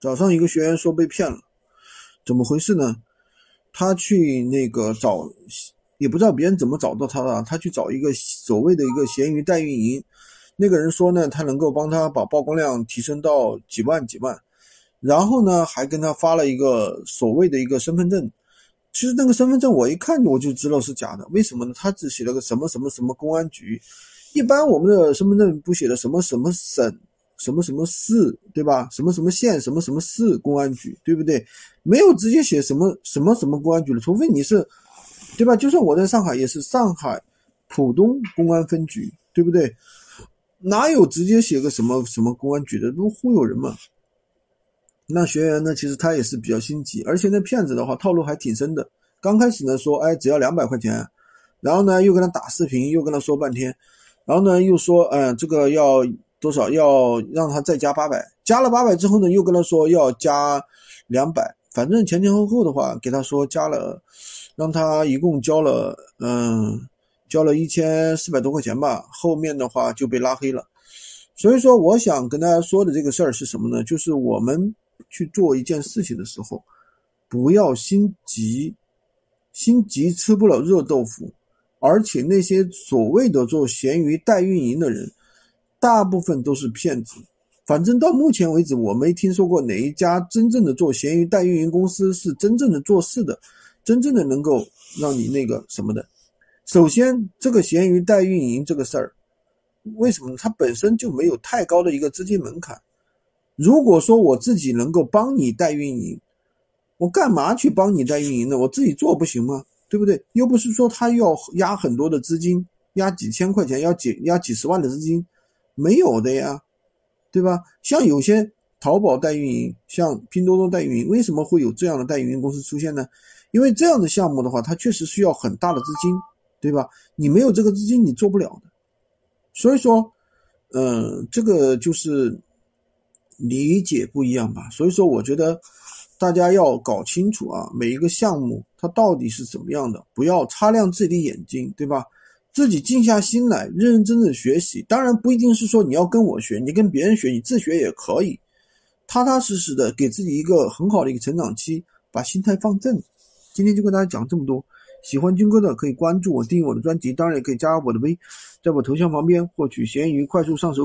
早上一个学员说被骗了，怎么回事呢？他去那个找，也不知道别人怎么找到他的，他去找一个所谓的一个闲鱼代运营，那个人说呢，他能够帮他把曝光量提升到几万几万，然后呢，还跟他发了一个所谓的一个身份证。其实那个身份证我一看我就知道是假的，为什么呢？他只写了个什么什么什么公安局，一般我们的身份证不写的什么什么省、什么什么市，对吧？什么什么县、什么什么市公安局，对不对？没有直接写什么什么什么公安局的，除非你是，对吧？就算我在上海，也是上海浦东公安分局，对不对？哪有直接写个什么什么公安局的？不忽悠人嘛？那学员呢？其实他也是比较心急，而且那骗子的话套路还挺深的。刚开始呢说，哎，只要两百块钱，然后呢又跟他打视频，又跟他说半天，然后呢又说，嗯，这个要多少？要让他再加八百，加了八百之后呢，又跟他说要加两百，反正前前后后的话给他说加了，让他一共交了，嗯，交了一千四百多块钱吧。后面的话就被拉黑了。所以说，我想跟大家说的这个事儿是什么呢？就是我们。去做一件事情的时候，不要心急，心急吃不了热豆腐。而且那些所谓的做闲鱼代运营的人，大部分都是骗子。反正到目前为止，我没听说过哪一家真正的做闲鱼代运营公司是真正的做事的，真正的能够让你那个什么的。首先，这个闲鱼代运营这个事儿，为什么它本身就没有太高的一个资金门槛？如果说我自己能够帮你代运营，我干嘛去帮你代运营呢？我自己做不行吗？对不对？又不是说他要压很多的资金，压几千块钱，要几压几十万的资金，没有的呀，对吧？像有些淘宝代运营，像拼多多代运营，为什么会有这样的代运营公司出现呢？因为这样的项目的话，它确实需要很大的资金，对吧？你没有这个资金，你做不了的。所以说，嗯，这个就是。理解不一样吧，所以说我觉得大家要搞清楚啊，每一个项目它到底是怎么样的，不要擦亮自己的眼睛，对吧？自己静下心来，认认真真学习。当然不一定是说你要跟我学，你跟别人学，你自学也可以，踏踏实实的给自己一个很好的一个成长期，把心态放正。今天就跟大家讲这么多，喜欢军哥的可以关注我，订阅我的专辑，当然也可以加我的微，在我头像旁边获取闲鱼快速上手。